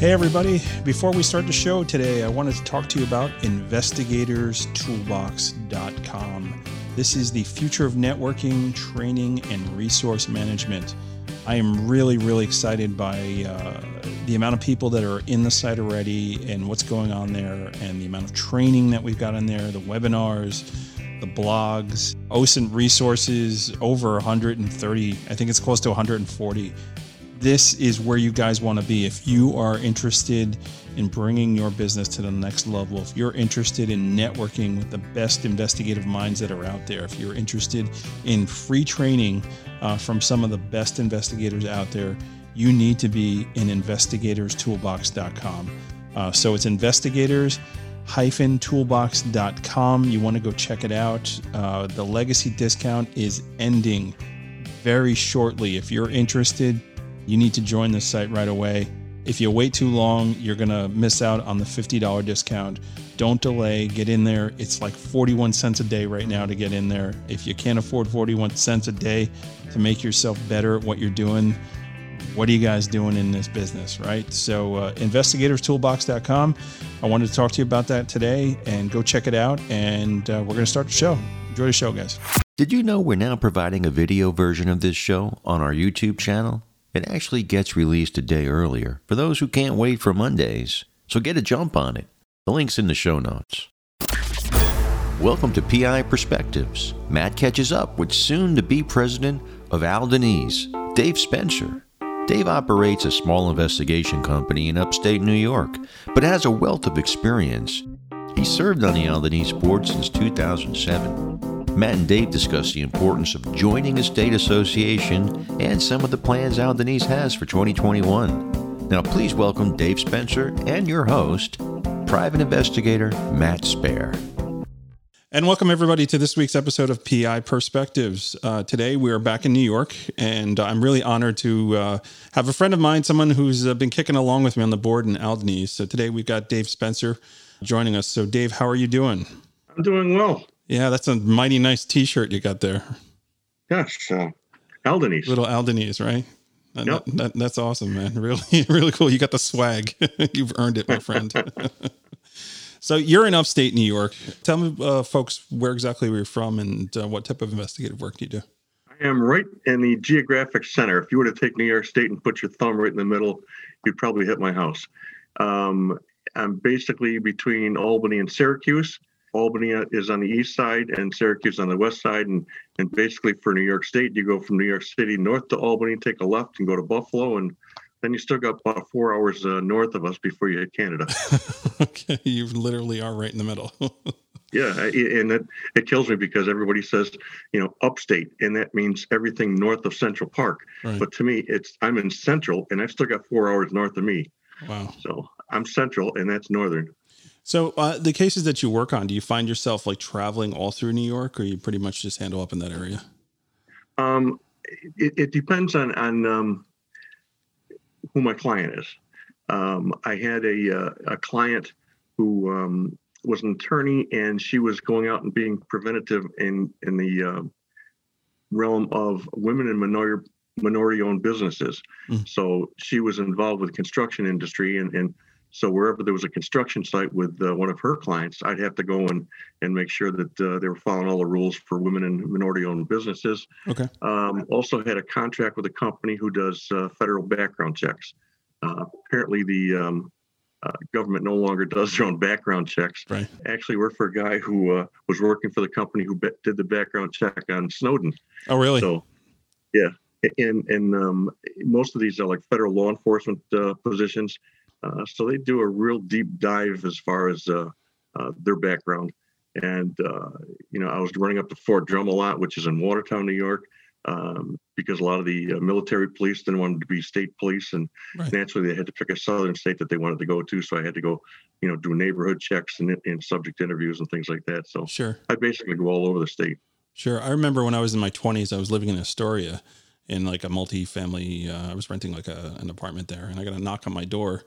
Hey, everybody. Before we start the show today, I wanted to talk to you about investigatorstoolbox.com. This is the future of networking, training, and resource management. I am really, really excited by uh, the amount of people that are in the site already and what's going on there, and the amount of training that we've got in there, the webinars, the blogs, OSINT resources, over 130, I think it's close to 140 this is where you guys want to be. If you are interested in bringing your business to the next level, if you're interested in networking with the best investigative minds that are out there, if you're interested in free training uh, from some of the best investigators out there, you need to be in investigatorstoolbox.com. Uh, so it's investigators toolbox.com. You want to go check it out. Uh, the legacy discount is ending very shortly. If you're interested, you need to join this site right away. If you wait too long, you're going to miss out on the $50 discount. Don't delay, get in there. It's like 41 cents a day right now to get in there. If you can't afford 41 cents a day to make yourself better at what you're doing, what are you guys doing in this business, right? So, uh, investigatorstoolbox.com. I wanted to talk to you about that today and go check it out. And uh, we're going to start the show. Enjoy the show, guys. Did you know we're now providing a video version of this show on our YouTube channel? It actually gets released a day earlier for those who can't wait for Mondays, so get a jump on it. The link's in the show notes. Welcome to PI Perspectives. Matt catches up with soon to be president of ALDONYS, Dave Spencer. Dave operates a small investigation company in upstate New York, but has a wealth of experience. He served on the ALDONYS board since 2007 Matt and Dave discuss the importance of joining a state association and some of the plans ALDONYS has for 2021. Now, please welcome Dave Spencer and your host, private investigator Matt Spaier. And welcome everybody to this week's episode of PI Perspectives. Uh, today we are back in New York, and I'm really honored to uh, have a friend of mine, someone who's uh, been kicking along with me on the board in ALDONYS. So today we've got Dave Spencer joining us. So Dave, how are you doing? I'm doing well. Yeah, that's a mighty nice T-shirt you got there. Yes, uh, ALDONYS. Little ALDONYS, right? That, yep. That, that's awesome, man. Really, really cool. You got the swag. You've earned it, my friend. so you're in upstate New York. Tell me, uh, folks, where exactly you're from and uh, what type of investigative work do you do? I am right in the geographic center. If you were to take New York State and put your thumb right in the middle, you'd probably hit my house. Um, I'm basically between Albany and Syracuse. Albany is on the east side and Syracuse on the west side. And, and basically for New York State, you go from New York City north to Albany, take a left and go to Buffalo. And then you still got about four hours uh, north of us before you hit Canada. okay. You literally are right in the middle. yeah. And it, it kills me because everybody says, you know, upstate, and that means everything north of Central Park. Right. But to me, it's I'm in Central and I've still got four hours north of me. Wow. So I'm Central and that's Northern. So uh, the cases that you work on, do you find yourself like traveling all through New York, or you pretty much just handle up in that area? Um, it, it depends on on um, who my client is. Um, I had a uh, a client who um, was an attorney, and she was going out and being preventative in in the uh, realm of women and minority minority owned businesses. Mm. So she was involved with construction industry and and so wherever there was a construction site with uh, one of her clients, I'd have to go and and make sure that uh, they were following all the rules for women and minority-owned businesses. Okay. Um, also had a contract with a company who does uh, federal background checks. Uh, apparently, the um, uh, government no longer does their own background checks. Right. Actually, worked for a guy who uh, was working for the company who be- did the background check on Snowden. Oh, really? So, yeah. And and um, most of these are like federal law enforcement positions uh, so they do a real deep dive as far as uh, uh, their background. And, uh, you know, I was running up to Fort Drum a lot, which is in Watertown, New York, um, because a lot of the uh, military police didn't want to be state police. And right. naturally, they had to pick a southern state that they wanted to go to. So I had to go, you know, do neighborhood checks and, and subject interviews and things like that. So sure. I basically go all over the state. Sure. I remember when I was in my 20s, I was living in Astoria in like a multi-family. Uh, I was renting like a, an apartment there, and I got a knock on my door,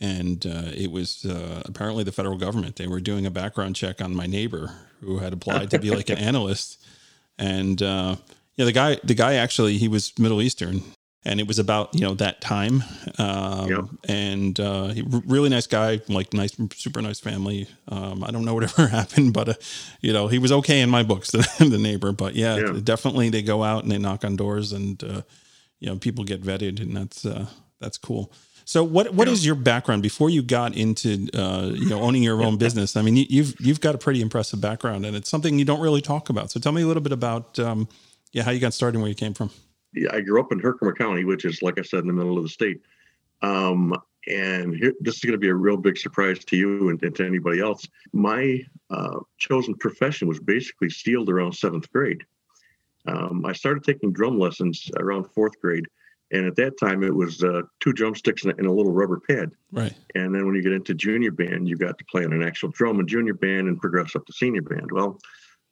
and uh, it was uh, apparently the federal government. They were doing a background check on my neighbor who had applied to be like an analyst, and uh, yeah, the guy, the guy actually he was Middle Eastern, and it was about you know that time. Um, Yep. And uh, he, really nice guy, like nice, super nice family. Um, I don't know whatever happened, but uh, you know he was okay in my books, the, the neighbor. But yeah, Yeah. definitely they go out and they knock on doors, and uh, you know people get vetted, and that's uh, that's cool. So what what is your background before you got into uh, you know owning your own business? I mean, you, you've you've got a pretty impressive background, and it's something you don't really talk about. So tell me a little bit about um, yeah how you got started and where you came from. yeah, I grew up in Herkimer County, which is, like I said, in the middle of the state. Um, and here, this is going to be a real big surprise to you and, and to anybody else. My uh, chosen profession was basically sealed around seventh grade. Um, I started taking drum lessons around fourth grade. And at that time, it was uh, two drumsticks and a, little rubber pad. Right. And then when you get into junior band, you got to play on an actual drum in junior band and progress up to senior band. Well,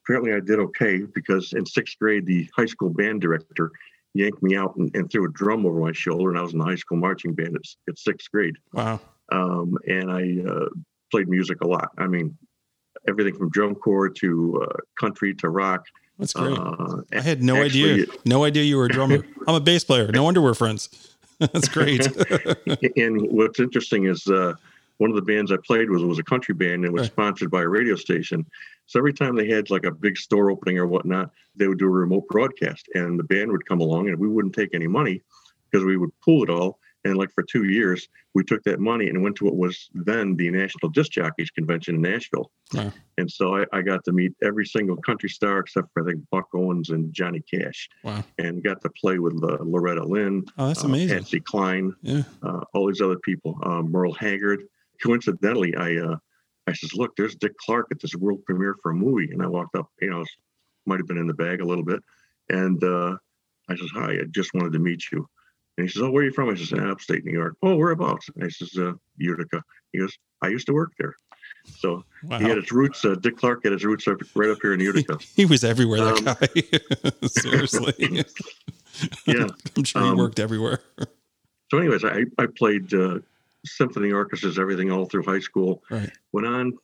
apparently I did okay because in sixth grade, the high school band director yanked me out and, and threw a drum over my shoulder, and I was in the high school marching band at, at sixth grade. Wow. Um, and I uh, played music a lot. I mean, everything from drum corps to uh, country to rock. That's great. Uh, I had no actually- idea. No idea you were a drummer. I'm a bass player. No wonder we're friends. That's great. and what's interesting is uh, one of the bands I played with was a country band and was Right. sponsored by a radio station. So every time they had like a big store opening or whatnot, they would do a remote broadcast, and the band would come along, and we wouldn't take any money because we would pool it all. And like for two years, we took that money and went to what was then the National Disc Jockeys Convention in Nashville. Wow. And so I, I got to meet every single country star except for I think Buck Owens and Johnny Cash, wow. and got to play with uh, Loretta Lynn, Oh, that's uh, amazing. Patsy Cline, Yeah. uh, all these other people, uh, Merle Haggard. Coincidentally, I uh, I says, look, there's Dick Clark at this world premiere for a movie, and I walked up, you know, might have been in the bag a little bit, and uh, I says, hi, I just wanted to meet you. And he says, oh, where are you from? I says, upstate New York. Oh, whereabouts? And I says, uh, Utica. He goes, I used to work there. So Wow. he had his roots. Uh, Dick Clark had his roots right up here in Utica. He was everywhere, that Um, guy. Seriously. Yeah. I'm sure he Um, worked everywhere. So, anyways, I, I played uh, symphony orchestras, everything all through high school. Right. Went on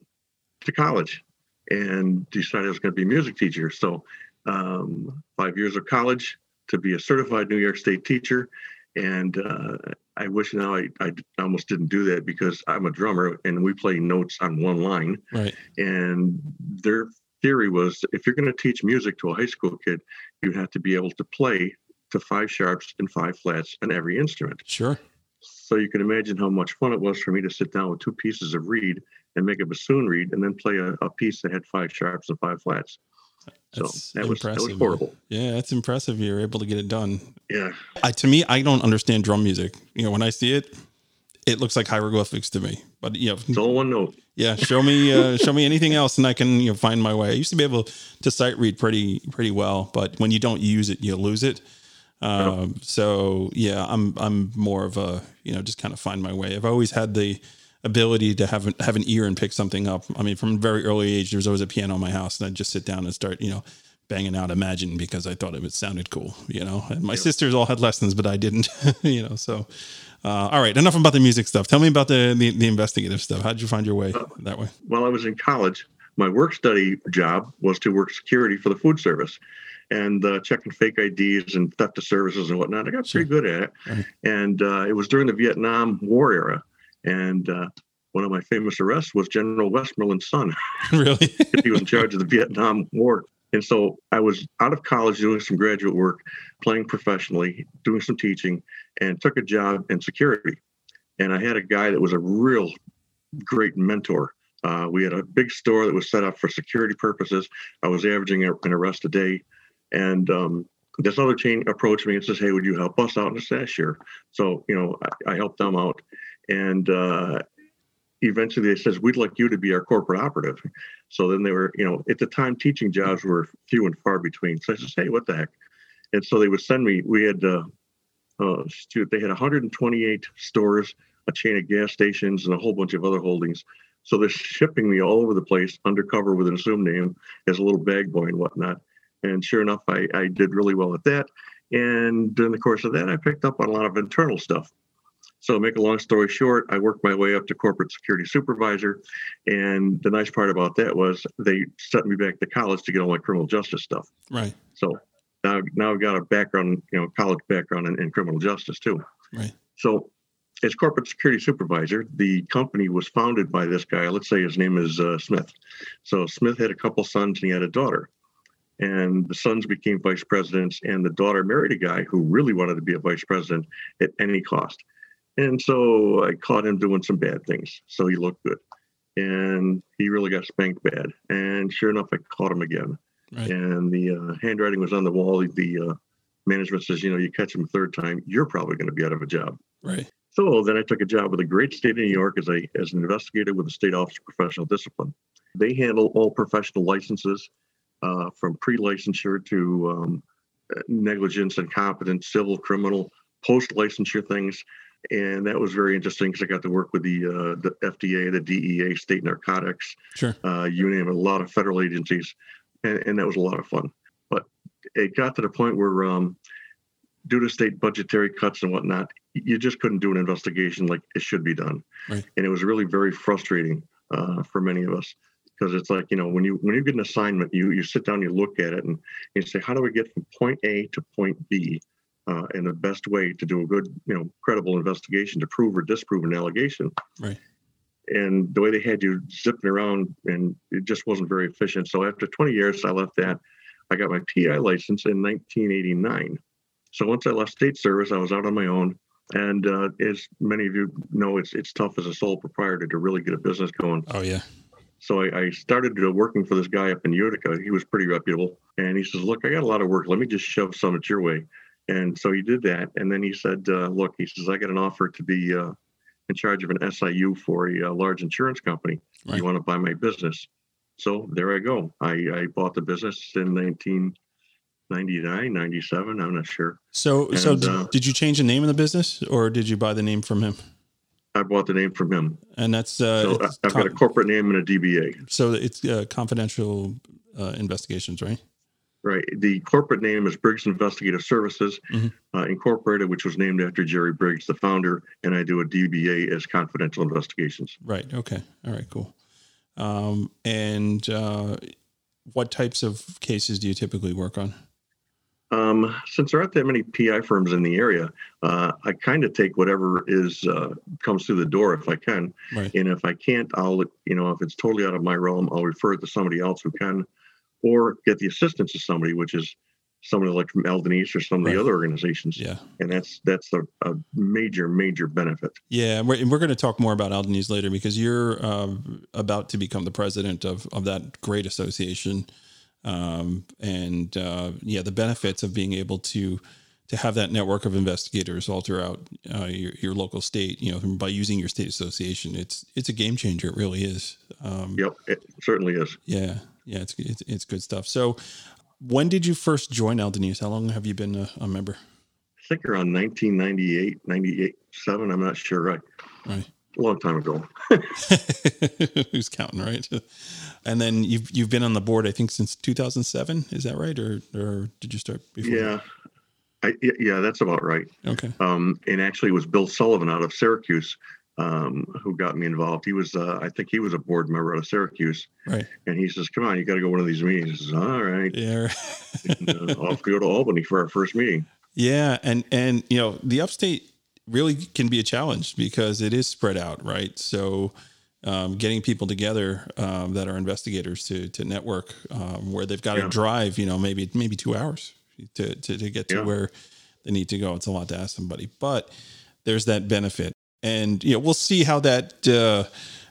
to college and decided I was going to be a music teacher. So, um, five years of college to be a certified New York State teacher. And uh, I wish now I, I almost didn't do that because I'm a drummer and we play notes on one line. Right. And their theory was if you're going to teach music to a high school kid, you have to be able to play to five sharps and five flats on every instrument. Sure. So you can imagine how much fun it was for me to sit down with two pieces of reed and make a bassoon reed and then play a, a piece that had five sharps and five flats. So That's that was that was impressive. horrible. Yeah, that's impressive. You're able to get it done. Yeah. I, to me, I don't understand drum music. You know, when I see it, it looks like hieroglyphics to me. But you know, It's all one note. yeah, show me, uh, show me anything else, and I can you know find my way. I used to be able to sight read pretty pretty well, but when you don't use it, you lose it. Um, so yeah, I'm I'm more of a you know just kind of find my way. I've always had the ability to have an, have an ear and pick something up. I mean, from a very early age, there was always a piano in my house, and I'd just sit down and start you know banging out Imagine because I thought it would sounded cool, you know. And my sisters all had lessons, but I didn't, you know. So, uh, all right, enough about the music stuff. Tell me about the the, the investigative stuff. How did you find your way that way? While I was in college, my work study job was to work security for the food service and uh, checking fake IDs and theft of services and whatnot. I got pretty good at it. Right. And uh, it was during the Vietnam War era. And uh, one of my famous arrests was General Westmoreland's son. really? he was in charge of the Vietnam War. And so I was out of college doing some graduate work, playing professionally, doing some teaching, and took a job in security. And I had a guy that was a real great mentor. Uh, we had a big store that was set up for security purposes. I was averaging an arrest a day. And um, this other chain approached me and says, Hey, would you help us out in the stash here? So, you know, I, I helped them out. And uh, eventually they says, We'd like you to be our corporate operative. So then they were, you know, at the time teaching jobs were few and far between. So I says, Hey, what the heck? And so they would send me, we had, uh, uh, they had 128 stores, a chain of gas stations, and a whole bunch of other holdings. So they're shipping me all over the place undercover with an assumed name as a little bag boy and whatnot. And sure enough, I, I did really well at that. And during the course of that, I picked up on a lot of internal stuff. So, make a long story short, I worked my way up to corporate security supervisor. And the nice part about that was they sent me back to college to get all my criminal justice stuff. right. So, now now I've got a background, you know, college background in, in criminal justice too. Right. So, as corporate security supervisor, the company was founded by this guy. Let's say his name is uh, Smith. So Smith had a couple sons and he had a daughter, and the sons became vice presidents, and the daughter married a guy who really wanted to be a vice president at any cost. And so I caught him doing some bad things. So he looked good, and he really got spanked bad. And sure enough, I caught him again Right. and the uh, handwriting was on the wall. The uh, management says, you know, you catch him a third time, you're probably going to be out of a job. Right. So then I took a job with the great state of New York as a as an investigator with the State Office of Professional Discipline. They handle all professional licenses, uh, from pre-licensure to um, uh, negligence, incompetence, civil, criminal, post-licensure things. And that was very interesting because I got to work with the uh, the FDA, the DEA, state narcotics, Sure. uh, you name it, a lot of federal agencies, and, and that was a lot of fun. But it got to the point where, um, due to state budgetary cuts and whatnot, you just couldn't do an investigation like it should be done, Right. and it was really very frustrating uh, for many of us because it's like you know when you when you get an assignment, you you sit down, you look at it, and you say, how do we get from point A to point B? Uh, and the best way to do a good, you know, credible investigation to prove or disprove an allegation Right. and the way they had you zipping around and it just wasn't very efficient so after 20 years i left that i got my pi license in 1989 so once i left state service i was out on my own and uh, as many of you know it's it's tough as a sole proprietor to really get a business going Oh yeah. so I, I started working for this guy up in Utica. He was pretty reputable. And he says, Look, I got a lot of work. Let me just shove some at your way. And so he did that. And then he said, uh, Look, he says, I got an offer to be uh, in charge of an SIU for a, uh large insurance company. Right. You want to buy my business? So there I go. I, I bought the business in 1999, 97. I'm not sure. So so And, did, uh, did you change the name of the business or did you buy the name from him? I bought the name from him. And that's uh, So I've got a corporate name and a DBA. so it's uh, confidential uh, investigations, right? Right. The corporate name is Briggs Investigative Services Mhm. uh, Incorporated, which was named after Jerry Briggs, the founder, and I do a DBA as Confidential Investigations. Right. Okay. All right. Cool. Um, and uh, what types of cases do you typically work on? Um, since there aren't that many PI firms in the area, uh, I kind of take whatever is uh, comes through the door if I can, Right. and if I can't, I'll you know if it's totally out of my realm, I'll refer it to somebody else who can, or get the assistance of somebody, which is somebody like from ALDONYS or some of Right. the other organizations, Yeah. and that's that's a, a major major benefit. Yeah, and we're, and we're going to talk more about ALDONYS later because you're um, about to become the president of, of that great association, um, and uh, yeah, the benefits of being able to to have that network of investigators all throughout uh, your, your local state, you know, by using your state association, it's it's a game changer. It really is. Um, Yep, it certainly is. Yeah, yeah, it's, it's it's good stuff. So, when did you first join ALDONYS? How long have you been a, a member? I think around 1998, 98, 7, I'm not sure. Right. Right. A long time ago. Who's counting, right? And then you've you've been on the board, I think, since 2007. Is that right, or or did you start before? Yeah. I, yeah, that's about right. Okay. Um, and actually, it was Bill Sullivan out of Syracuse um, who got me involved. He was, uh, I think, he was a board member out of Syracuse, Right. and he says, "Come on, you got to go one of these meetings." I says, "All right." Yeah. And, uh, off we go to Albany for our first meeting. yeah, and and you know the upstate really can be a challenge because it is spread out, right? So. Um, getting people together um, that are investigators to to network um, where they've got to Yeah. drive, you know, maybe maybe two hours to to, to get to Yeah. where they need to go. It's a lot to ask somebody, but there's that benefit, and you know we'll see how that uh,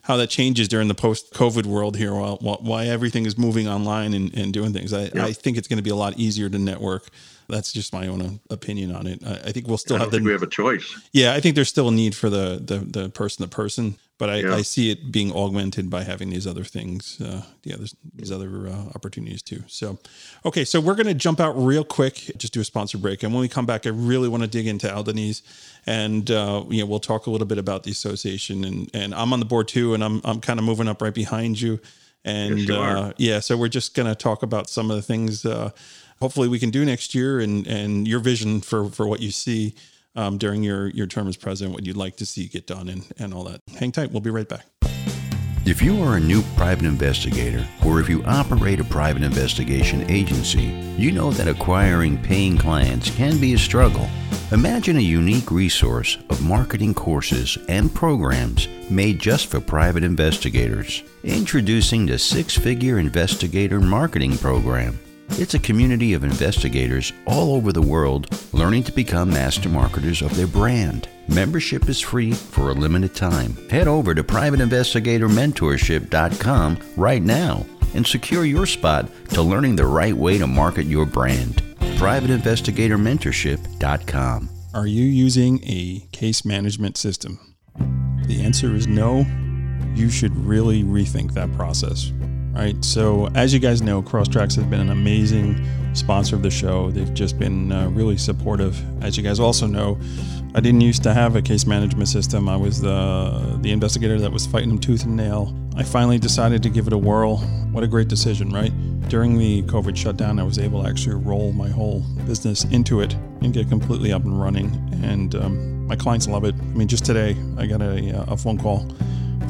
how that changes during the post COVID world here. While, while why everything is moving online and, and doing things, I, Yeah. I think it's going to be a lot easier to network. That's just my own opinion on it. I, I think we'll still have don't the think we have a choice. yeah, I think there's still a need for the the the person to person, but I, Yeah. I see it being augmented by having these other things, uh, yeah, there's these other uh, opportunities too. So, okay, so we're gonna jump out real quick, just do a sponsor break, and when we come back, I really want to dig into ALDONYS, and uh, you know, we'll talk a little bit about the association, and and I'm on the board too, and I'm I'm kind of moving up right behind you, and Yes, you uh, yeah, so we're just gonna talk about some of the things. Uh, hopefully, we can do next year, and and your vision for for what you see um, during your your term as president, what you'd like to see get done, and and all that. Hang tight. We'll be right back. If you are a new private investigator, or if you operate a private investigation agency, you know that acquiring paying clients can be a struggle. Imagine a unique resource of marketing courses and programs made just for private investigators. Introducing the Six Figure Investigator Marketing Program. It's a community of investigators all over the world learning to become master marketers of their brand. Membership is free for a limited time. Head over to privateinvestigatormentorship.com right now and secure your spot to learning the right way to market your brand. privateinvestigatormentorship.com. Are you using a case management system? The answer is no. You should really rethink that process right? So, as you guys know, CROSStrax has been an amazing sponsor of the show. They've just been uh, really supportive. As you guys also know, I didn't used to have a case management system. I was the the investigator that was fighting them tooth and nail. I finally decided to give it a whirl. What a great decision, right? During the COVID shutdown, I was able to actually roll my whole business into it and get completely up and running. And um, my clients love it. I mean, just today, I got a, a phone call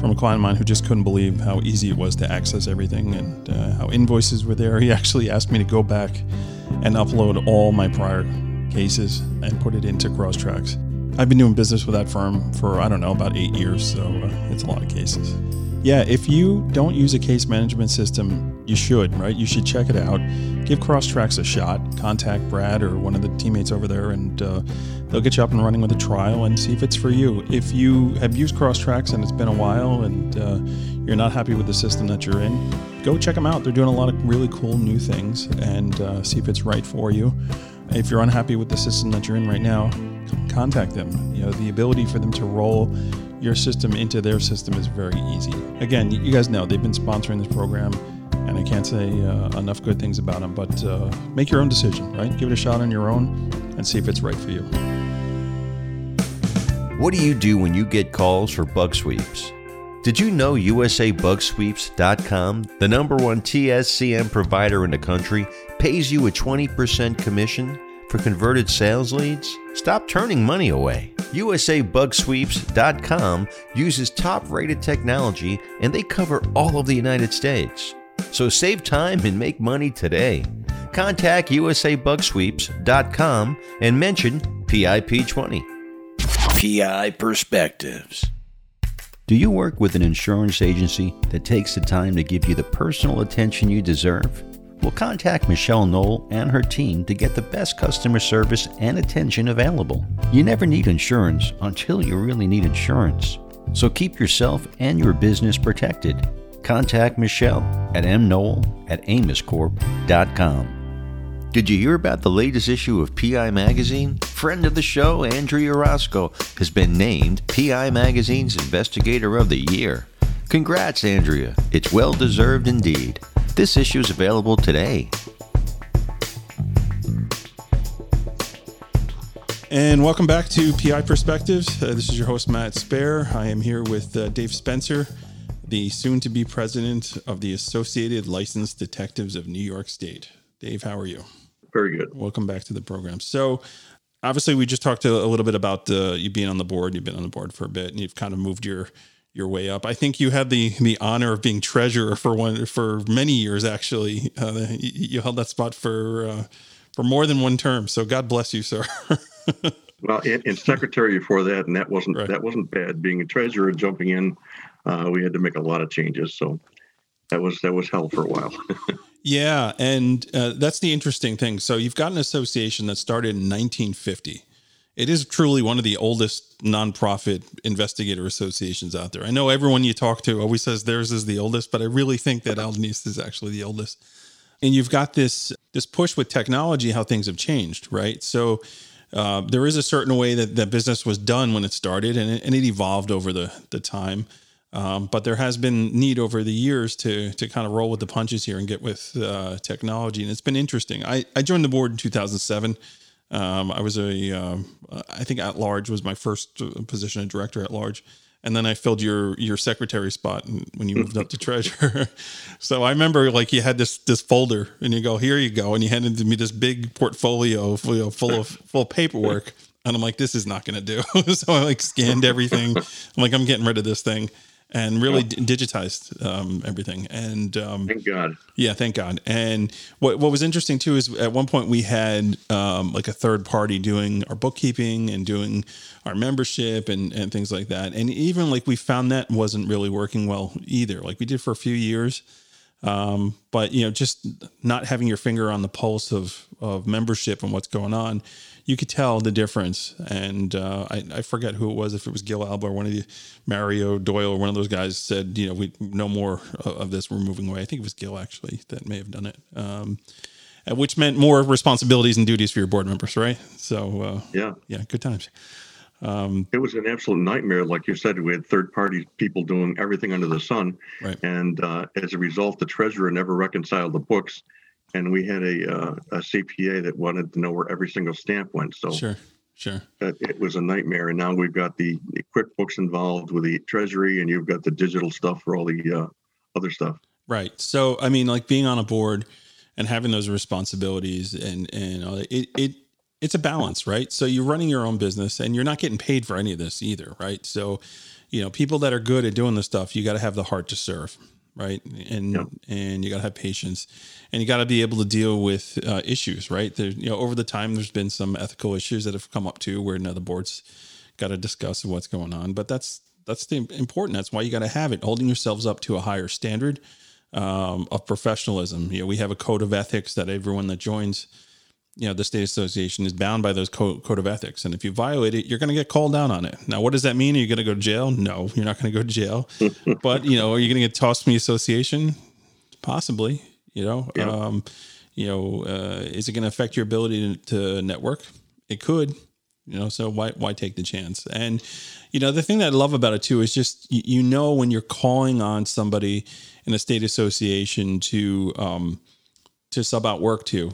from a client of mine who just couldn't believe how easy it was to access everything and uh, how invoices were there. He actually asked me to go back and upload all my prior cases and put it into CROSStrax. I've been doing business with that firm for, I don't know, about eight years, so uh, it's a lot of cases. Yeah, if you don't use a case management system, you should, right? You should check it out. Give CROSStrax a shot. Contact Brad or one of the teammates over there, and uh, they'll get you up and running with a trial and see if it's for you. If you have used CROSStrax and it's been a while and uh, you're not happy with the system that you're in, go check them out. They're doing a lot of really cool new things and uh, see if it's right for you. If you're unhappy with the system that you're in right now, contact them. You know, the ability for them to roll your system into their system is very easy. Again, you guys know they've been sponsoring this program, and I can't say uh, enough good things about them. But uh, make your own decision, right? Give it a shot on your own and see if it's right for you. What do you do when you get calls for bug sweeps? Did you know USABugSweeps.com, the number one TSCM provider in the country, pays you a 20% commission for converted sales leads? Stop turning money away. USABugSweeps.com uses top rated technology and they cover all of the United States. So save time and make money today. Contact USABugSweeps.com and mention PIP20. PI Perspectives. Do you work with an insurance agency that takes the time to give you the personal attention you deserve? Well, contact Michelle Noll and her team to get the best customer service and attention available. You never need insurance until you really need insurance. So keep yourself and your business protected. Contact Michelle at mnoll at amoscorp.com. Did you hear about the latest issue of PI Magazine? Friend of the show, Andrea Roscoe, has been named PI Magazine's Investigator of the Year. Congrats, Andrea. It's well deserved indeed. This issue is available today. And welcome back to PI Perspectives. Uh, this is your host, Matt Spaier. I am here with uh, Dave Spencer, the soon to be president of the Associated Licensed Detectives of New York State. Dave, how are you? Very good. Welcome back to the program. So, obviously, we just talked a, a little bit about uh, you being on the board. You've been on the board for a bit, and you've kind of moved your your way up. I think you had the the honor of being treasurer for one for many years. Actually, uh, you, you, held that spot for uh, for more than one term. So God bless you, sir. well, and, and, secretary before that, and that wasn't right. that wasn't bad. Being a treasurer, jumping in, uh, we had to make a lot of changes. So that was that was hell for a while. yeah, and uh, that's the interesting thing. So you've got an association that started in 1950 it is truly one of the oldest nonprofit investigator associations out there. I know everyone you talk to always says theirs is the oldest, but I really think that ALDONYS is actually the oldest. And you've got this this push with technology, how things have changed, right? So uh, there is a certain way that that business was done when it started, and it, and it evolved over the the time. Um, but there has been need over the years to to kind of roll with the punches here and get with uh, technology, and it's been interesting. I I joined the board in 2007. Um, I was a, um, I think at large was my first uh, position of director at large, and then I filled your your secretary spot when you moved up to treasurer. so I remember like you had this this folder, and you go here you go, and you handed me this big portfolio full, full of full of paperwork, and I'm like this is not going to do. so I like scanned everything. I'm like I'm getting rid of this thing. And really d- digitized um, everything. And um, thank God. Yeah, thank God. And what what was interesting too is at one point we had um, like a third party doing our bookkeeping and doing our membership and and things like that. And even like we found that wasn't really working well either. Like we did for a few years. Um, but you know, just not having your finger on the pulse of of membership and what's going on, you could tell the difference. And uh, I, I, forget who it was, if it was Gil Alba or one of the Mario Doyle or one of those guys said, you know, we no more of this. We're moving away. I think it was Gil actually that may have done it. Um, which meant more responsibilities and duties for your board members, right? So uh, yeah, yeah, good times. Um, it was an absolute nightmare. Like you said, we had third party people doing everything under the sun. Right. And uh, as a result, the treasurer never reconciled the books and we had a, uh, a CPA that wanted to know where every single stamp went. So sure, sure, it was a nightmare. And now we've got the, the QuickBooks involved with the Treasury, and you've got the digital stuff for all the uh, other stuff. Right. So I mean, like being on a board and having those responsibilities, and and it it it's a balance, right? So you're running your own business, and you're not getting paid for any of this either, right? So you know, people that are good at doing this stuff, you got to have the heart to serve right? And yep. and you got to have patience, and you got to be able to deal with uh, issues, right? There, you know, over the time, there's been some ethical issues that have come up too, where now the board's got to discuss what's going on. But that's that's the important. That's why you got to have it, holding yourselves up to a higher standard um, of professionalism. You know, we have a code of ethics that everyone that joins you know the state association is bound by those code, code of ethics. And if you violate it you're going to get called down on it. Now what does that mean? Are you going to go to jail? No you're not going to go to jail. But you know are you going to get tossed from the association? Possibly you know yeah. um, you know uh, is it going to affect your ability to, to, network? It could you know so why why take the chance? And you know the thing that i love about it too is just you, you know when you're calling on somebody in a state association to um to sub out work to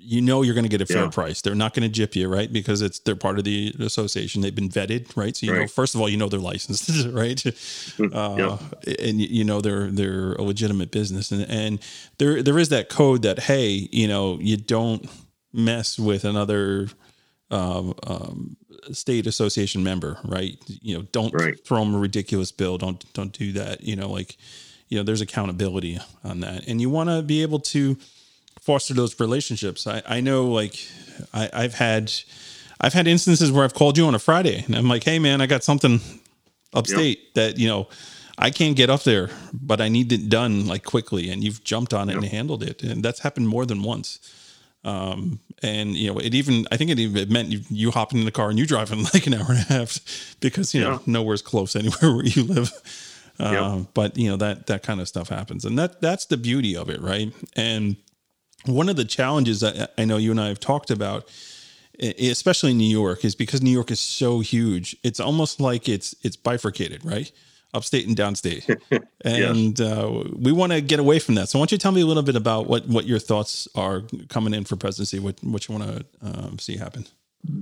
you know you're going to get a fair yeah. price. They're not going to jip you, right? Because it's they're part of the association. They've been vetted, right? So you right. know, first of all, you know they're licensed, right? Mm, uh, yeah. And you know they're they're a legitimate business, and and there there is that code that hey, you know, you don't mess with another um, um, state association member, right? You know, don't right. throw them a ridiculous bill. Don't don't do that. You know, like you know, there's accountability on that, and you want to be able to foster those relationships. I, I know like I, I've had I've had instances where I've called you on a Friday and I'm like, hey man, I got something upstate yep. that, you know, I can't get up there, but I need it done like quickly. And you've jumped on it yep. and handled it. And that's happened more than once. Um, and you know, it even, I think it even meant you, you hopping in the car and you driving like an hour and a half because, you yeah. know, nowhere's close anywhere where you live. Um, yep. but you know, that, that kind of stuff happens and that, that's the beauty of it. Right. And, one of the challenges that I know you and I have talked about, especially in New York, is because New York is so huge. It's almost like it's it's bifurcated, right? Upstate and downstate, and yes. uh, we want to get away from that. So, why don't you tell me a little bit about what what your thoughts are coming in for presidency? What what you want to um, see happen?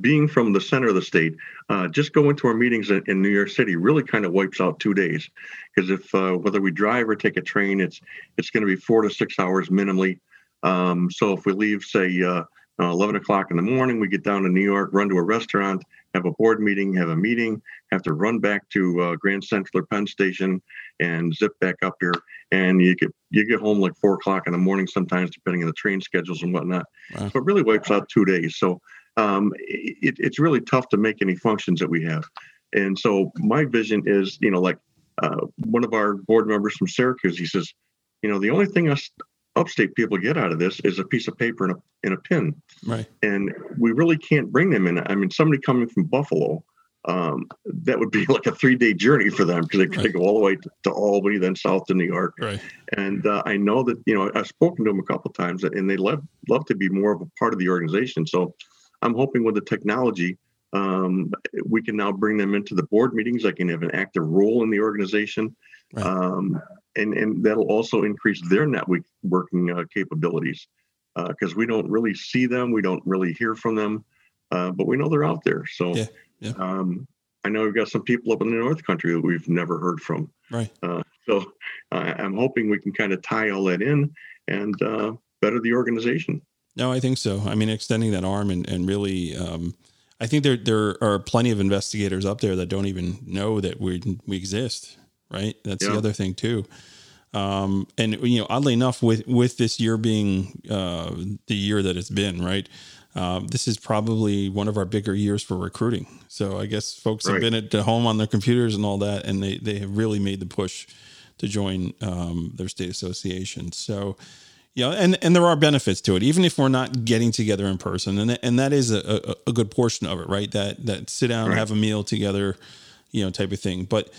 Being from the center of the state, uh, just going to our meetings in, in, New York City really kind of wipes out two days. Because if uh, whether we drive or take a train, it's it's going to be four to six hours minimally. Um, so if we leave, say, uh, uh, 11 o'clock in the morning, we get down to New York, run to a restaurant, have a board meeting, have a meeting, have to run back to uh, Grand Central or Penn Station and zip back up here. And you get you get home like four o'clock in the morning sometimes, depending on the train schedules and whatnot. Wow. So it really wipes out two days. So um, it, it's really tough to make any functions that we have. And so my vision is, you know, like uh, one of our board members from Syracuse, he says, you know, the only thing us upstate people get out of this is a piece of paper and a, and a pin. Right. And we really can't bring them in. I mean, somebody coming from Buffalo, um, that would be like a three day journey for them because they got to go all the way to, to, Albany, then south to New York. Right. And uh, I know that, you know, I've spoken to them a couple times and they love, love to be more of a part of the organization. So I'm hoping with the technology, um, we can now bring them into the board meetings. I can have an active role in the organization. Right. Um, and and that'll also increase their networking uh, capabilities because uh, we don't really see them, we don't really hear from them, uh, but we know they're out there. So yeah, yeah. Um, I know we've got some people up in the North Country that we've never heard from. Right. Uh, so I'm hoping we can kind of tie all that in and uh, better the organization. No, I think so. I mean, extending that arm and and really. Um, I think there there are plenty of investigators up there that don't even know that we we exist right? That's Yeah. the other thing too. Um, and you know, oddly enough, with with this year being uh, the year that it's been, right? Um, this is probably one of our bigger years for recruiting. So I guess folks have been at home on their computers and all that, and they they have really made the push to join um, their state association. So Yeah, and and there are benefits to it, even if we're not getting together in person, and and that is a, a, a good portion of it, right? That that sit down, Right. have a meal together, you know, type of thing. But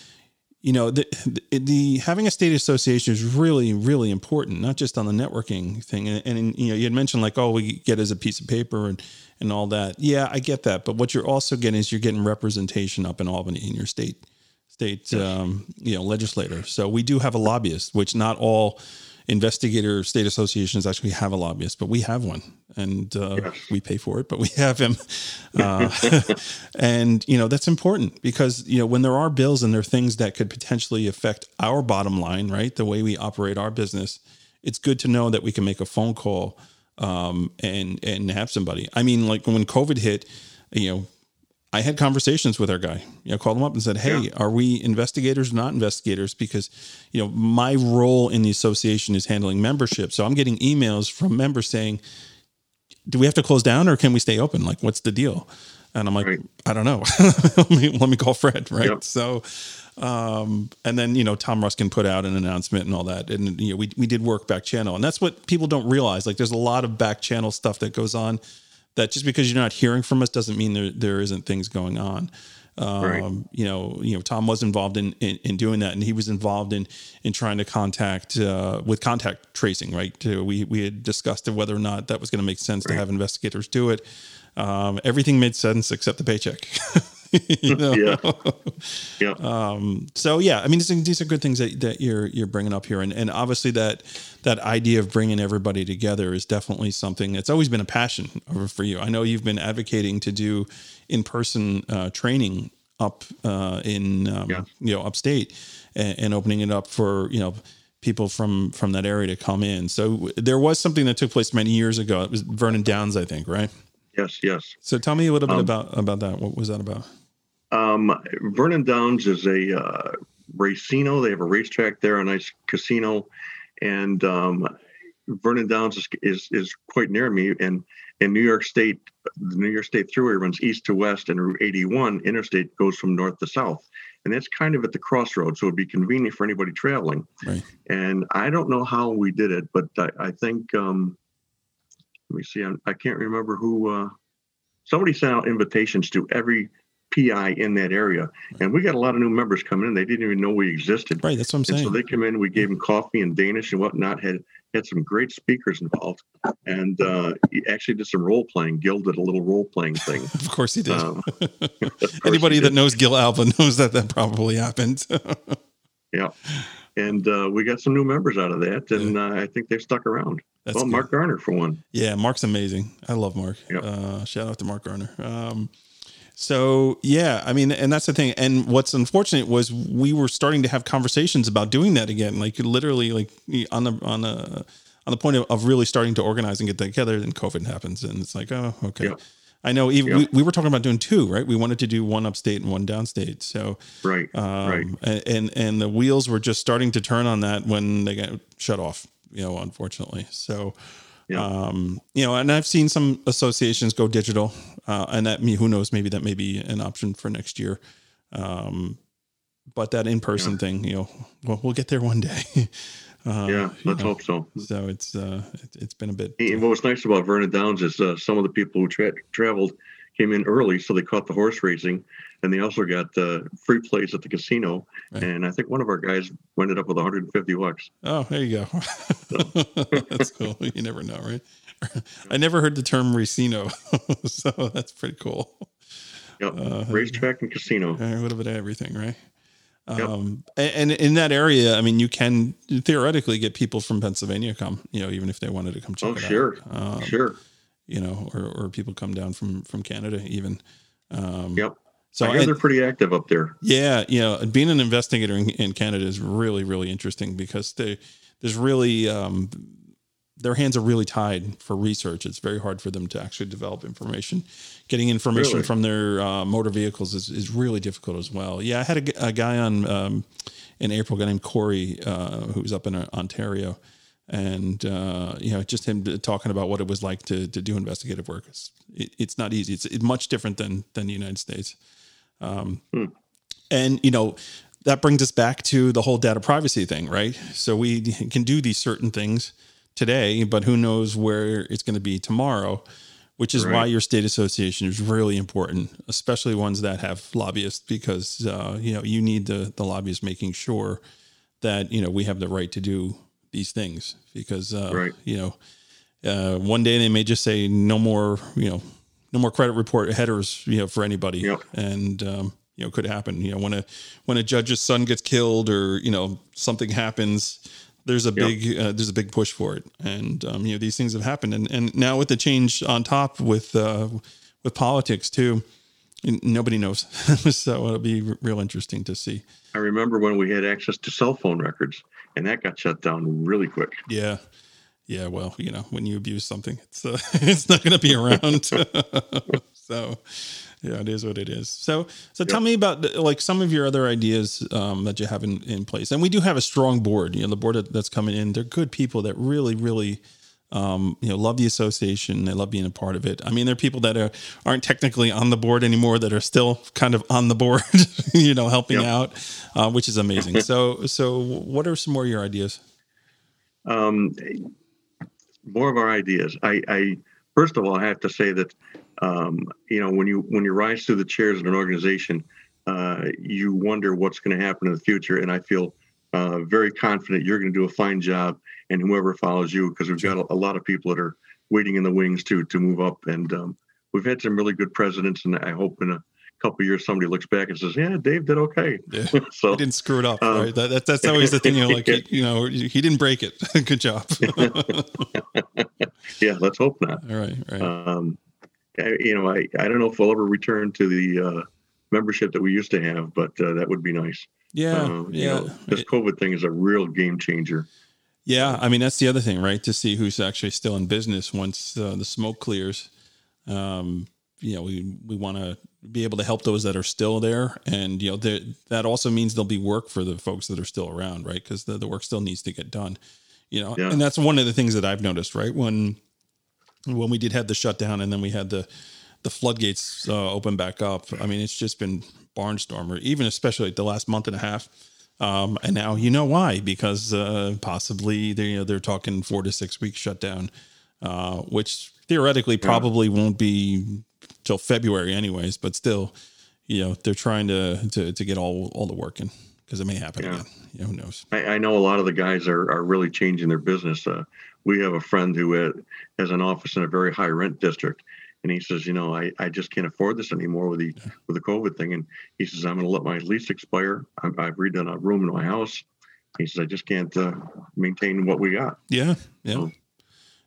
you know, the, the the having a state association is really really important, not just on the networking thing. And, and you know, you had mentioned like, oh, we get as a piece of paper and and all that. Yeah, I get that, but what you're also getting is you're getting representation up in Albany in your state state um, you know legislator. So we do have a lobbyist, which not all investigator state associations actually have a lobbyist, but we have one, and uh, Yes. we pay for it, but we have him. Uh, and you know that's important because you know when there are bills and there are things that could potentially affect our bottom line, right? The way we operate our business, it's good to know that we can make a phone call um, and and have somebody. I mean, like when COVID hit, you know, I had conversations with our guy. You know, called him up and said, "Hey, are we investigators or not investigators?" Because you know, my role in the association is handling membership, so I'm getting emails from members saying, "Do we have to close down or can we stay open? Like, what's the deal?" And I'm like, Right. "I don't know. let, me, let me call Fred." Right. Yep. So, um, and then you know, Tom Ruskin put out an announcement and all that, and you know, we we did work back channel, and that's what people don't realize. Like, there's a lot of back channel stuff that goes on that just because you're not hearing from us doesn't mean there there isn't things going on. Um, Right. You know, you know, Tom was involved in, in in doing that, and he was involved in in trying to contact uh, with contact tracing. Right, we we had discussed whether or not that was going to make sense to have investigators do it. Um, everything made sense except the paycheck. you know? Yeah. Yeah. Um, so yeah, I mean, these are, these are good things that, that you're you're bringing up here, and and obviously that that idea of bringing everybody together is definitely something that's always been a passion over for you. I know you've been advocating to do in person uh, training up uh, in um, Yeah. you know upstate, and, and opening it up for you know people from from that area to come in. So there was something that took place many years ago. It was Vernon Downs, I think, right? yes. Yes. So tell me a little bit Um, about about that. What was that about? Um, Vernon Downs is a uh, racino. They have a racetrack there, a nice casino, and um, Vernon Downs is, is is quite near me. And in New York State, the New York State Thruway runs east to west, and Route 81 interstate goes from north to south. And that's kind of at the crossroads, so it'd be convenient for anybody traveling. Right. And I don't know how we did it, but I, I think um, let me see. I, I can't remember who. Uh, somebody sent out invitations to every PI in that area, and we got a lot of new members coming in. They didn't even know we existed. Right, that's what I'm And saying. so they come in. We gave them coffee and Danish and whatnot. Had had some great speakers involved, and uh, he actually did some role playing. Gil did a little role playing thing. of course he did. Um, course Anybody he that did. knows Gil Alba knows that that probably happened. yeah, and uh, we got some new members out of that, and uh, I think they've stuck around. That's well, good. Mark Garner for one. Yeah, Mark's amazing. I love Mark. Yep. Uh, shout out to Mark Garner. Um, so yeah, I mean, and that's the thing. And what's unfortunate was we were starting to have conversations about doing that again, like literally, like on the on the on the point of, of really starting to organize and get together. Then COVID happens, and it's like, oh, okay. Yeah. I know. Even Yeah. we, we were talking about doing two, right? We wanted to do one upstate and one downstate. So Right, um, right. and and the wheels were just starting to turn on that when they got shut off. You know, unfortunately. So, Yeah. um, you know, and I've seen some associations go digital, uh, and that me who knows maybe that may be an option for next year. Um, but that in person Yeah. thing, you know, well, we'll get there one day. uh, yeah, let's know, hope so. So it's uh, it, it's been a bit. And what was nice about Vernon Downs is uh, some of the people who tra- traveled came in early, so they caught the horse racing, and they also got uh, free plays at the casino. Right. And I think one of our guys ended up with 150 bucks. Oh, there you go. that's cool. You never know, right? I never heard the term racino, so that's pretty cool. Yep, Uh, racetrack and casino. A little bit of everything, right? Yep. Um, and, and in that area, I mean, you can theoretically get people from Pennsylvania come, you know, even if they wanted to come check Oh, it sure. Um, sure. You know, or, or people come down from from Canada even. Um, Yep. So I hear and- they're pretty active up there. yeah, you know, being an investigator in, in Canada is really, really interesting because they, there's really, um, their hands are really tied for research. It's very hard for them to actually develop information. Getting information Really? from their uh, motor vehicles is, is really difficult as well. Yeah, I had a guy on um, in April, a guy named Corey, uh, who was up in uh, Ontario, and uh, you know, just him talking about what it was like to to do investigative work. It's, it, it's not easy. It's, it's much different than than the United States. Um, And you know, that brings us back to the whole data privacy thing, right? So we can do these certain things today, but who knows where it's going to be tomorrow, which is why your state association is really important, especially ones that have lobbyists, because uh, you know you need the the lobbyists making sure that you know we have the right to do these things because uh, Right. you know uh, one day they may just say no more you know no more credit report headers you know for anybody. Yep. and um, you know could happen. You know when a when a judge's son gets killed or you know something happens there's a big uh, there's a big push for it. And um, you know these things have happened. And and now with the change on top with uh, with politics too nobody knows. So it'll be real interesting to see. I remember when we had access to cell phone records, and that got shut down really quick. Yeah. Yeah, well, you know, when you abuse something, it's uh, it's not going to be around. so, yeah, it is what it is. So, so tell me about uh, like some of your other ideas um, that you have in, in place. And we do have a strong board. You know, the board that's coming in, they're good people that really, really, um, you know, love the association. They love being a part of it. I mean, there are people that are aren't technically on the board anymore that are still kind of on the board, you know, helping Yep. out, uh, which is amazing. so, so what are some more of your ideas? um, more of our ideas. I, I first of all, I have to say that um, you know when you when you rise through the chairs in an organization, uh, you wonder what's going to happen in the future, and I feel uh, very confident you're going to do a fine job, and whoever follows you, because we've got a, a lot of people that are waiting in the wings to to move up, and um, we've had some really good presidents, and I hope in a couple of years somebody looks back and says, "Yeah, Dave did okay." Yeah. so He didn't screw it up, Um, right? That, that, that's always the thing. You know, like he, you know, he didn't break it. Good job. yeah, let's hope not. All right, right. um, I- you know, I, I don't know if we'll ever return to the uh, membership that we used to have, but uh, that would be nice. yeah, Um, you yeah, know, this COVID thing is a real game changer. Yeah. I mean, that's the other thing, right? To see who's actually still in business once uh, the smoke clears. Um, you know, we we want to be able to help those that are still there, and you know, that also means there'll be work for the folks that are still around, right? Because the, the work still needs to get done. You know, Yeah. and that's one of the things that I've noticed, right? When when we did have the shutdown and then we had the the floodgates uh, open back up. I mean, it's just been barnstormer, even especially the last month and a half. Um, and now you know why, because uh, possibly they you know they're talking four to six weeks shutdown, uh, which theoretically probably won't be till February anyways. But still, you know they're trying to to, to get all all the work in because it may happen Yeah. again. You know, who knows? I, I know a lot of the guys are, are really changing their business. Uh, we have a friend who uh, has an office in a very high rent district. And he says, you know, I, I just can't afford this anymore with the with the COVID thing. And he says, I'm going to let my lease expire. I'm, I've redone a room in my house. He says, I just can't uh, maintain what we got. Yeah, yeah. So-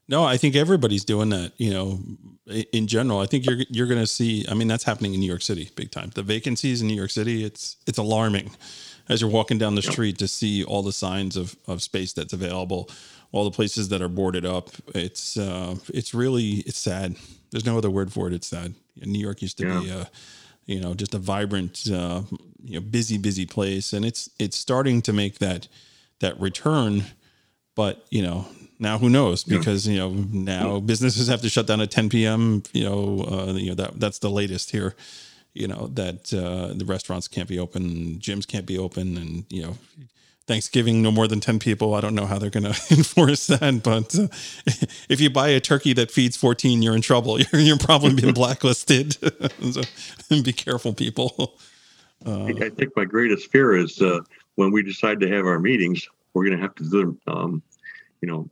No, I think everybody's doing that. You know, in general, I think you're you're going to see. I mean, that's happening in New York City, big time. The vacancies in New York City, it's it's alarming as you're walking down the street to see all the signs of of space that's available, all the places that are boarded up. It's uh, it's really it's sad. There's no other word for it. It's sad. New York used to be, uh, you know, just a vibrant, uh, you know, busy, busy place, and it's it's starting to make that that return but you know now who knows because you know now businesses have to shut down at 10 p.m you know uh, you know that that's the latest here you know that uh, the restaurants can't be open gyms can't be open and you know Thanksgiving, no more than 10 people. I don't know how they're going to enforce that, but uh, if you buy a turkey that feeds 14, you're in trouble. You're, you're probably being blacklisted. so be careful, people. Uh, I think my greatest fear is uh, when we decide to have our meetings, we're going to have to do them, um, you know,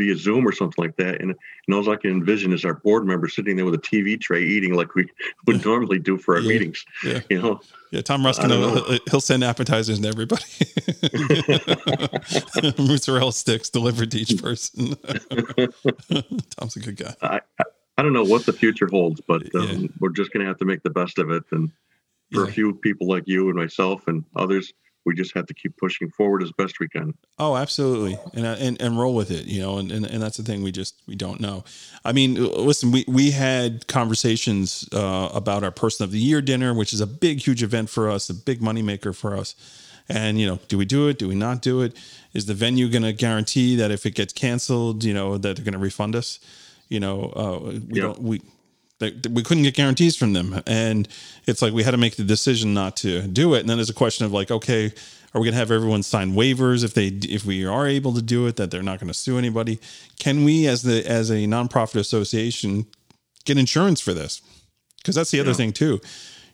via Zoom or something like that. And, and all I can envision is our board members sitting there with a TV tray eating like we would normally do for our Yeah. meetings. Yeah. You know, Yeah, Tom Ruskin, know. he'll send appetizers to everybody. Mozzarella sticks delivered to each person. Tom's a good guy. I, I, I don't know what the future holds, but um, Yeah. we're just going to have to make the best of it. And for Yeah. a few people like you and myself and others, we just have to keep pushing forward as best we can. Oh, absolutely, and uh, and and roll with it, you know. And, and and that's the thing we just we don't know. I mean, listen, we we had conversations uh, about our person of the year dinner, which is a big, huge event for us, a big moneymaker for us. And you know, do we do it? Do we not do it? Is the venue going to guarantee that if it gets canceled, you know, that they're going to refund us? You know, uh, we don't we we couldn't get guarantees from them. And it's like we had to make the decision not to do it. And then there's a question of like okay are we going to have everyone sign waivers if they if we are able to do it that they're not going to sue anybody? Can we as the as a nonprofit association get insurance for this? Because that's the other yeah. thing too.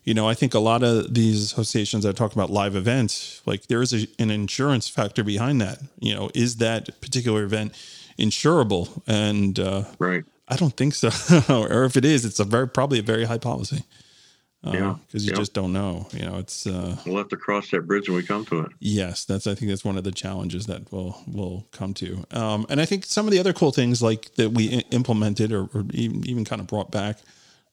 You know i think a lot of these associations that talk about live events like there is a, an insurance factor behind that. You know is that particular event insurable? And uh, right I don't think so. or if it is, it's a very probably a very high policy. Uh, yeah, because you yeah. just don't know. You know, it's uh, we'll have to cross that bridge when we come to it. Yes, that's I think that's one of the challenges that we'll we'll come to. Um, and I think some of the other cool things like that we implemented or, or even even kind of brought back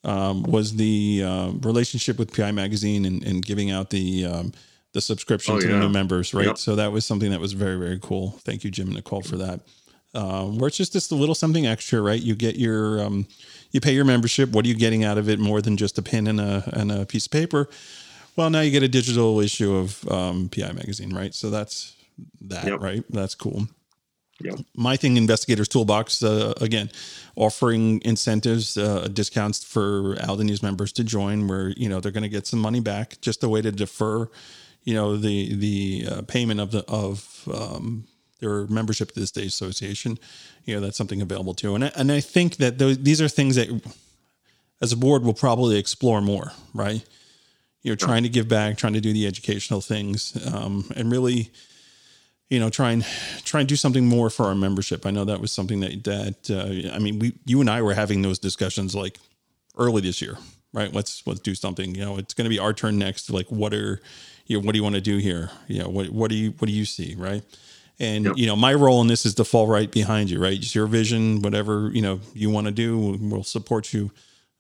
um, was the uh, relationship with PI Magazine and, and giving out the um, the subscription oh, to yeah. the new members, right? Yep. So that was something that was very very cool. Thank you, Jim and Nicole, for that um, where it's just a little something extra, right? You get your um, you pay your membership. What are you getting out of it more than just a pin and a and a piece of paper? Well, now you get a digital issue of um, PI magazine, right? So that's that, yep. right? That's cool. Yep. My thing, Investigators Toolbox, uh, again, offering incentives, uh, discounts for ALDONYS members to join, where you know they're going to get some money back, just a way to defer, you know, the the uh, payment of the of um, their membership to the state association, you know, that's something available too. And I, and I think that those, these are things that as a board we'll probably explore more, right? You know, trying to give back, trying to do the educational things, um, and really, you know, try and try and do something more for our membership. I know that was something that that uh, I mean, we you and I were having those discussions like early this year, right? Let's let's do something. You know, it's going to be our turn next. Like, what are you know, what do you want to do here? You know, what what do you what do you see, right? And yep. you know, my role in this is to fall right behind you, right? It's your vision, whatever you know you want to do, we'll support you.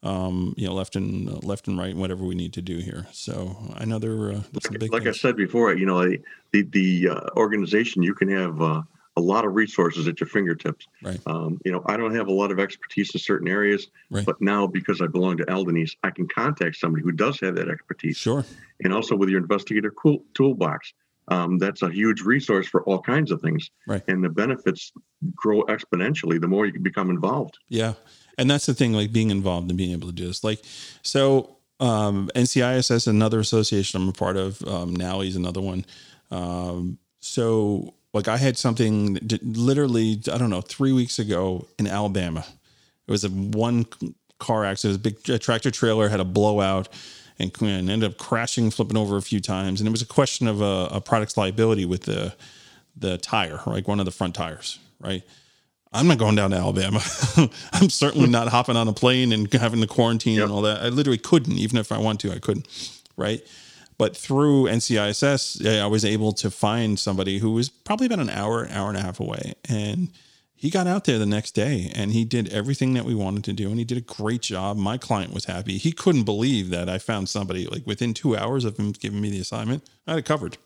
Um, you know, left and uh, left and right, whatever we need to do here. So I know there. Uh, like, like I said before, you know, the the uh, organization you can have uh, a lot of resources at your fingertips. Right. Um, you know, I don't have a lot of expertise in certain areas, right. but now because I belong to ALDONYS, I can contact somebody who does have that expertise. Sure. And also with your investigator cool toolbox, um, that's a huge resource for all kinds of things. Right. And the benefits grow exponentially the more you can become involved. Yeah. And that's the thing, like being involved and being able to do this. Like, so um, NCISS, another association I'm a part of, um, NALI's another one. Um, so, like, I had something literally, I don't know, three weeks ago in Alabama. It was a one car accident. It was a big tractor trailer had a blowout and, and ended up crashing, flipping over a few times. And it was a question of a, a product's liability with the the tire, like one of the front tires, right? I'm not going down to Alabama. I'm certainly not hopping on a plane and having to quarantine yep. and all that. I literally couldn't, even if I want to, I couldn't, right? But through NCISS, I was able to find somebody who was probably about an hour, hour and a half away, and he got out there the next day and he did everything that we wanted to do and he did a great job. My client was happy. He couldn't believe that i found somebody like within two hours of him giving me the assignment i had it covered.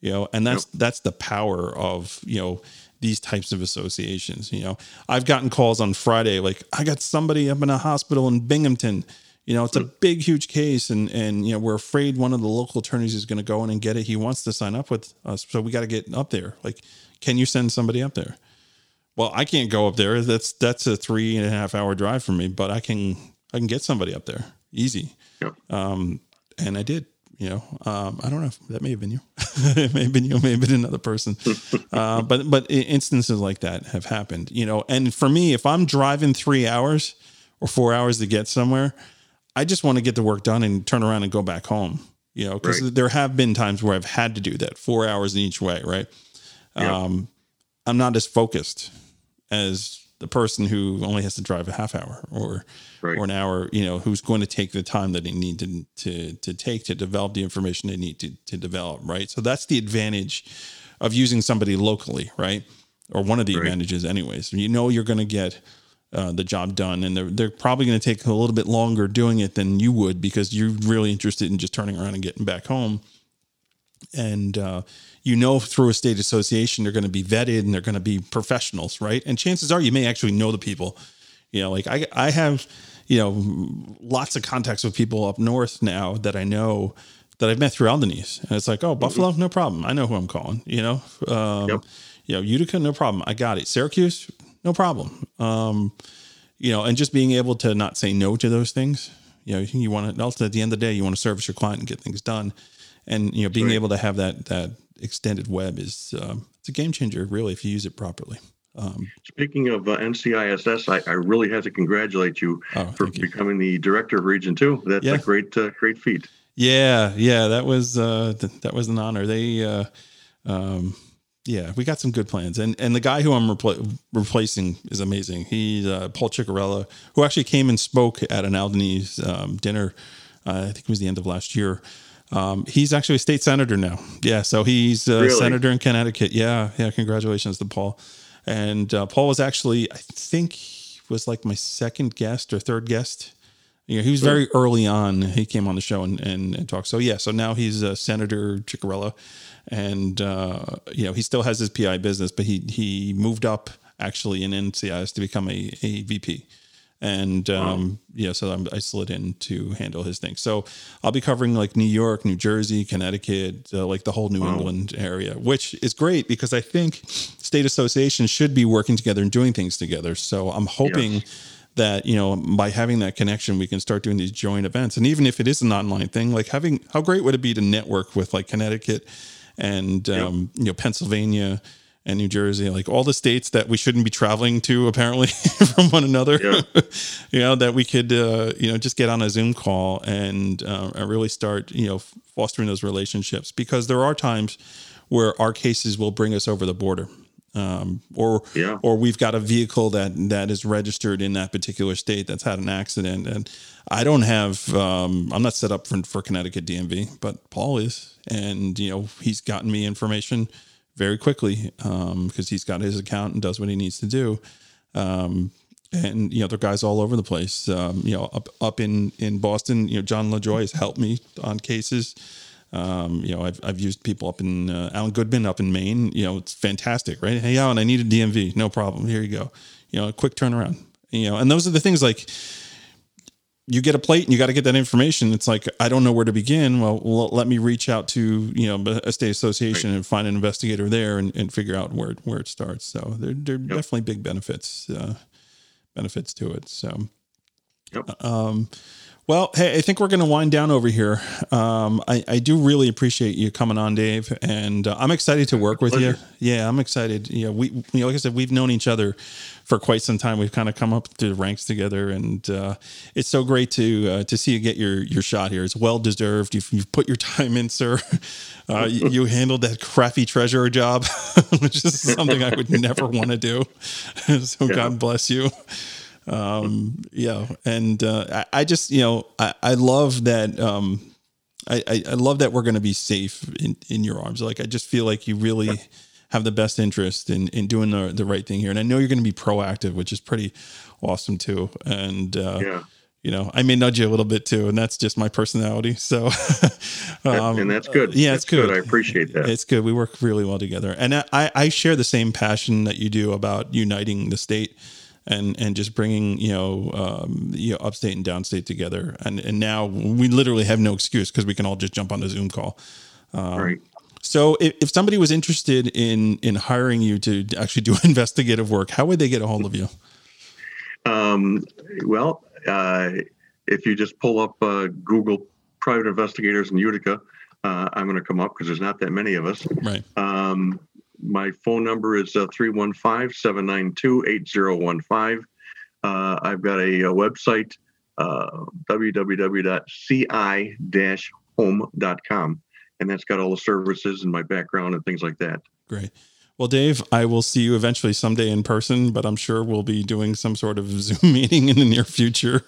You know and that's yep. that's the power of you know these types of associations you know. I've gotten calls on friday like i got somebody up in a hospital in binghamton. You know it's a hmm. big huge case and and you know we're afraid one of the local attorneys is going to go in and get it. He wants to sign up with us so we got to get up there. Like can you send somebody up there well, I can't go up there. That's that's a three and a half hour drive for me, but I can I can get somebody up there easy. Yep. Um, and I did. You know, um, I don't know if that may have been you. it may have been you. May have been another person. uh, but but instances like that have happened. You know, and for me, if I'm driving three hours or four hours to get somewhere, I just want to get the work done and turn around and go back home. You know, because right. there have been times where I've had to do that, four hours in each way. Right. Yep. Um, I'm not as focused as the person who only has to drive a half hour or right. or an hour, you know, who's going to take the time that they need to to to take to develop the information they need to to develop, right? So that's the advantage of using somebody locally, right? Or one of the right. advantages, anyways. You know, you're going to get uh, the job done, and they're they're probably going to take a little bit longer doing it than you would because you're really interested in just turning around and getting back home. and uh, you know through a state association they're going to be vetted and they're going to be professionals, right? And chances are you may actually know the people. You know, like I I have you know lots of contacts with people up north now that I know that I've met through ALDONYS, and it's like, oh, Buffalo, no problem. I know who I'm calling. You know, um, yep. you know, Utica, no problem. I got it. Syracuse, no problem. Um, you know, and just being able to not say no to those things. You know, you want to also at the end of the day, you want to service your client and get things done, and you know, being right. able to have that that extended web is um, it's a game changer, really, if you use it properly. Um, Speaking of uh, NCISS, I, I, really have to congratulate you oh, for you. becoming the director of Region Two. That's yeah. a great, uh, great feat. Yeah, yeah, that was uh, th- that was an honor. They, uh, um, yeah, we got some good plans, and and the guy who I'm repl- replacing is amazing. He's uh, Paul Cicarella, who actually came and spoke at an ALDONYS um, dinner. Uh, I think it was the end of last year. Um, he's actually a state senator now. Yeah, so he's a really? senator in Connecticut. Yeah, yeah. Congratulations to Paul. And uh, Paul was actually, I think, was like my second guest or third guest you know, he was very early on. He came on the show and, and, and talked. So yeah, so now he's uh, Senator Cicarella, and uh, you know he still has his PI business, but he he moved up actually in NCISS to become a, a VP. And um, wow. yeah, so I'm, i slid in to handle his thing. So I'll be covering like New York, New Jersey, Connecticut, uh, like the whole New wow. England area, which is great because I think state associations should be working together and doing things together. So I'm hoping. Yes that you know by having that connection we can start doing these joint events and even if it is an online thing like having how great would it be to network with like connecticut and um, you know pennsylvania and new jersey like all the states that we shouldn't be traveling to apparently from one another yeah. you know that we could uh, you know just get on a zoom call and uh, really start you know fostering those relationships because there are times where our cases will bring us over the border um, or yeah. or we've got a vehicle that that is registered in that particular state that's had an accident and I don't have um, I'm not set up for, for Connecticut DMV but Paul is and you know he's gotten me information very quickly because um, he's got his account and does what he needs to do um, and you know there are guys all over the place um, you know up up in in Boston you know John LaJoy has helped me on cases um, you know, I've, I've used people up in uh, Alan Goodman up in Maine. You know, it's fantastic, right? Hey, Alan, I need a DMV. No problem. Here you go. You know, a quick turnaround. You know, and those are the things like you get a plate and you got to get that information. It's like I don't know where to begin. Well, let me reach out to you know a state association right. and find an investigator there and, and figure out where where it starts. So there there are yep. definitely big benefits uh, benefits to it. So. Yep. Um, well, hey, I think we're going to wind down over here. Um, I, I, do really appreciate you coming on, Dave, and uh, I'm excited to work with Pleasure. you. Yeah, I'm excited. Yeah, we, you know, like I said, we've known each other for quite some time. We've kind of come up through the ranks together, and uh, it's so great to uh, to see you get your your shot here. It's well deserved. You've, you've put your time in, sir. Uh, you, you, handled that crappy treasurer job, which is something I would never want to do. so yeah. God bless you. Um, yeah, and uh, I, I, just you know I, I love that. Um, I, I, I love that we're going to be safe in, in your arms. Like I just feel like you really have the best interest in, in doing the, the right thing here. And I know you're going to be proactive, which is pretty awesome too. And, uh, yeah. you know, I may nudge you a little bit too, and that's just my personality. So, um, and that's good. Yeah, that's it's good. good. I appreciate that. It's good. We work really well together. And I, I share the same passion that you do about uniting the state and and just bringing you know um, you know upstate and downstate together and and now we literally have no excuse because we can all just jump on a zoom call um, right so if, if somebody was interested in in hiring you to actually do investigative work how would they get a hold of you? Um, well uh, if you just pull up uh, google private investigators in utica uh, i'm going to come up because there's not that many of us. Right. Um, my phone number is uh, 315 792 8015. Uh, I've got a, a website, uh, www.ci home.com, and that's got all the services and my background and things like that. Great. Well, Dave, I will see you eventually someday in person, but I'm sure we'll be doing some sort of Zoom meeting in the near future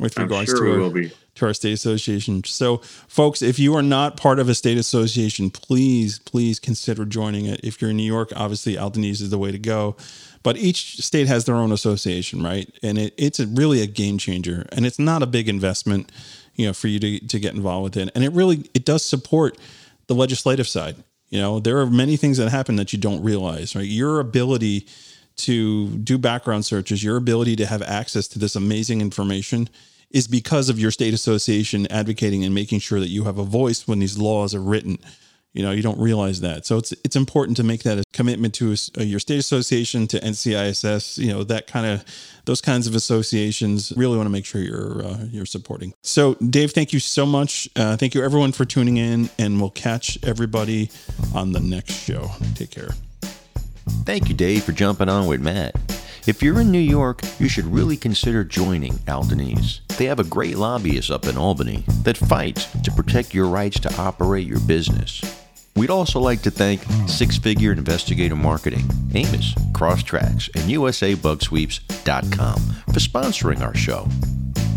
with regards sure to, our, to our state association. So, folks, if you are not part of a state association, please, please consider joining it. If you're in New York, obviously ALDONYS is the way to go. But each state has their own association, right? And it, it's a, really a game changer, and it's not a big investment, you know, for you to, to get involved with it. And it really it does support the legislative side. You know, there are many things that happen that you don't realize, right? Your ability to do background searches, your ability to have access to this amazing information is because of your state association advocating and making sure that you have a voice when these laws are written. You know, you don't realize that. So it's it's important to make that a commitment to uh, your state association, to NCISS, you know, that kind of those kinds of associations. Really want to make sure you're uh, you're supporting. So, Dave, thank you so much. Uh, thank you everyone for tuning in, and we'll catch everybody on the next show. Take care. Thank you, Dave, for jumping on with Matt. If you're in New York, you should really consider joining ALDONYS. They have a great lobbyist up in Albany that fights to protect your rights to operate your business. We'd also like to thank mm. Six Figure Investigative Marketing, Amos, CROSStrax, and USABugSweeps.com for sponsoring our show.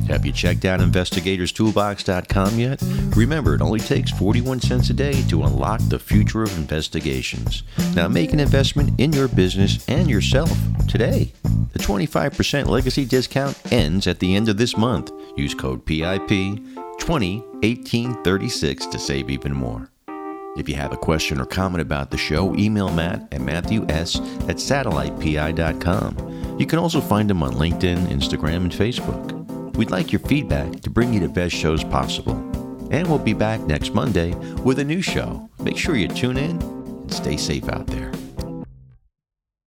Have you checked out investigatorstoolbox.com yet? Remember, it only takes 41 cents a day to unlock the future of investigations. Now make an investment in your business and yourself today. The 25% legacy discount ends at the end of this month. Use code PIP 201836 to save even more. If you have a question or comment about the show, email Matt at matthews at satellitepi.com. You can also find him on LinkedIn, Instagram, and Facebook. We'd like your feedback to bring you the best shows possible. And we'll be back next Monday with a new show. Make sure you tune in and stay safe out there.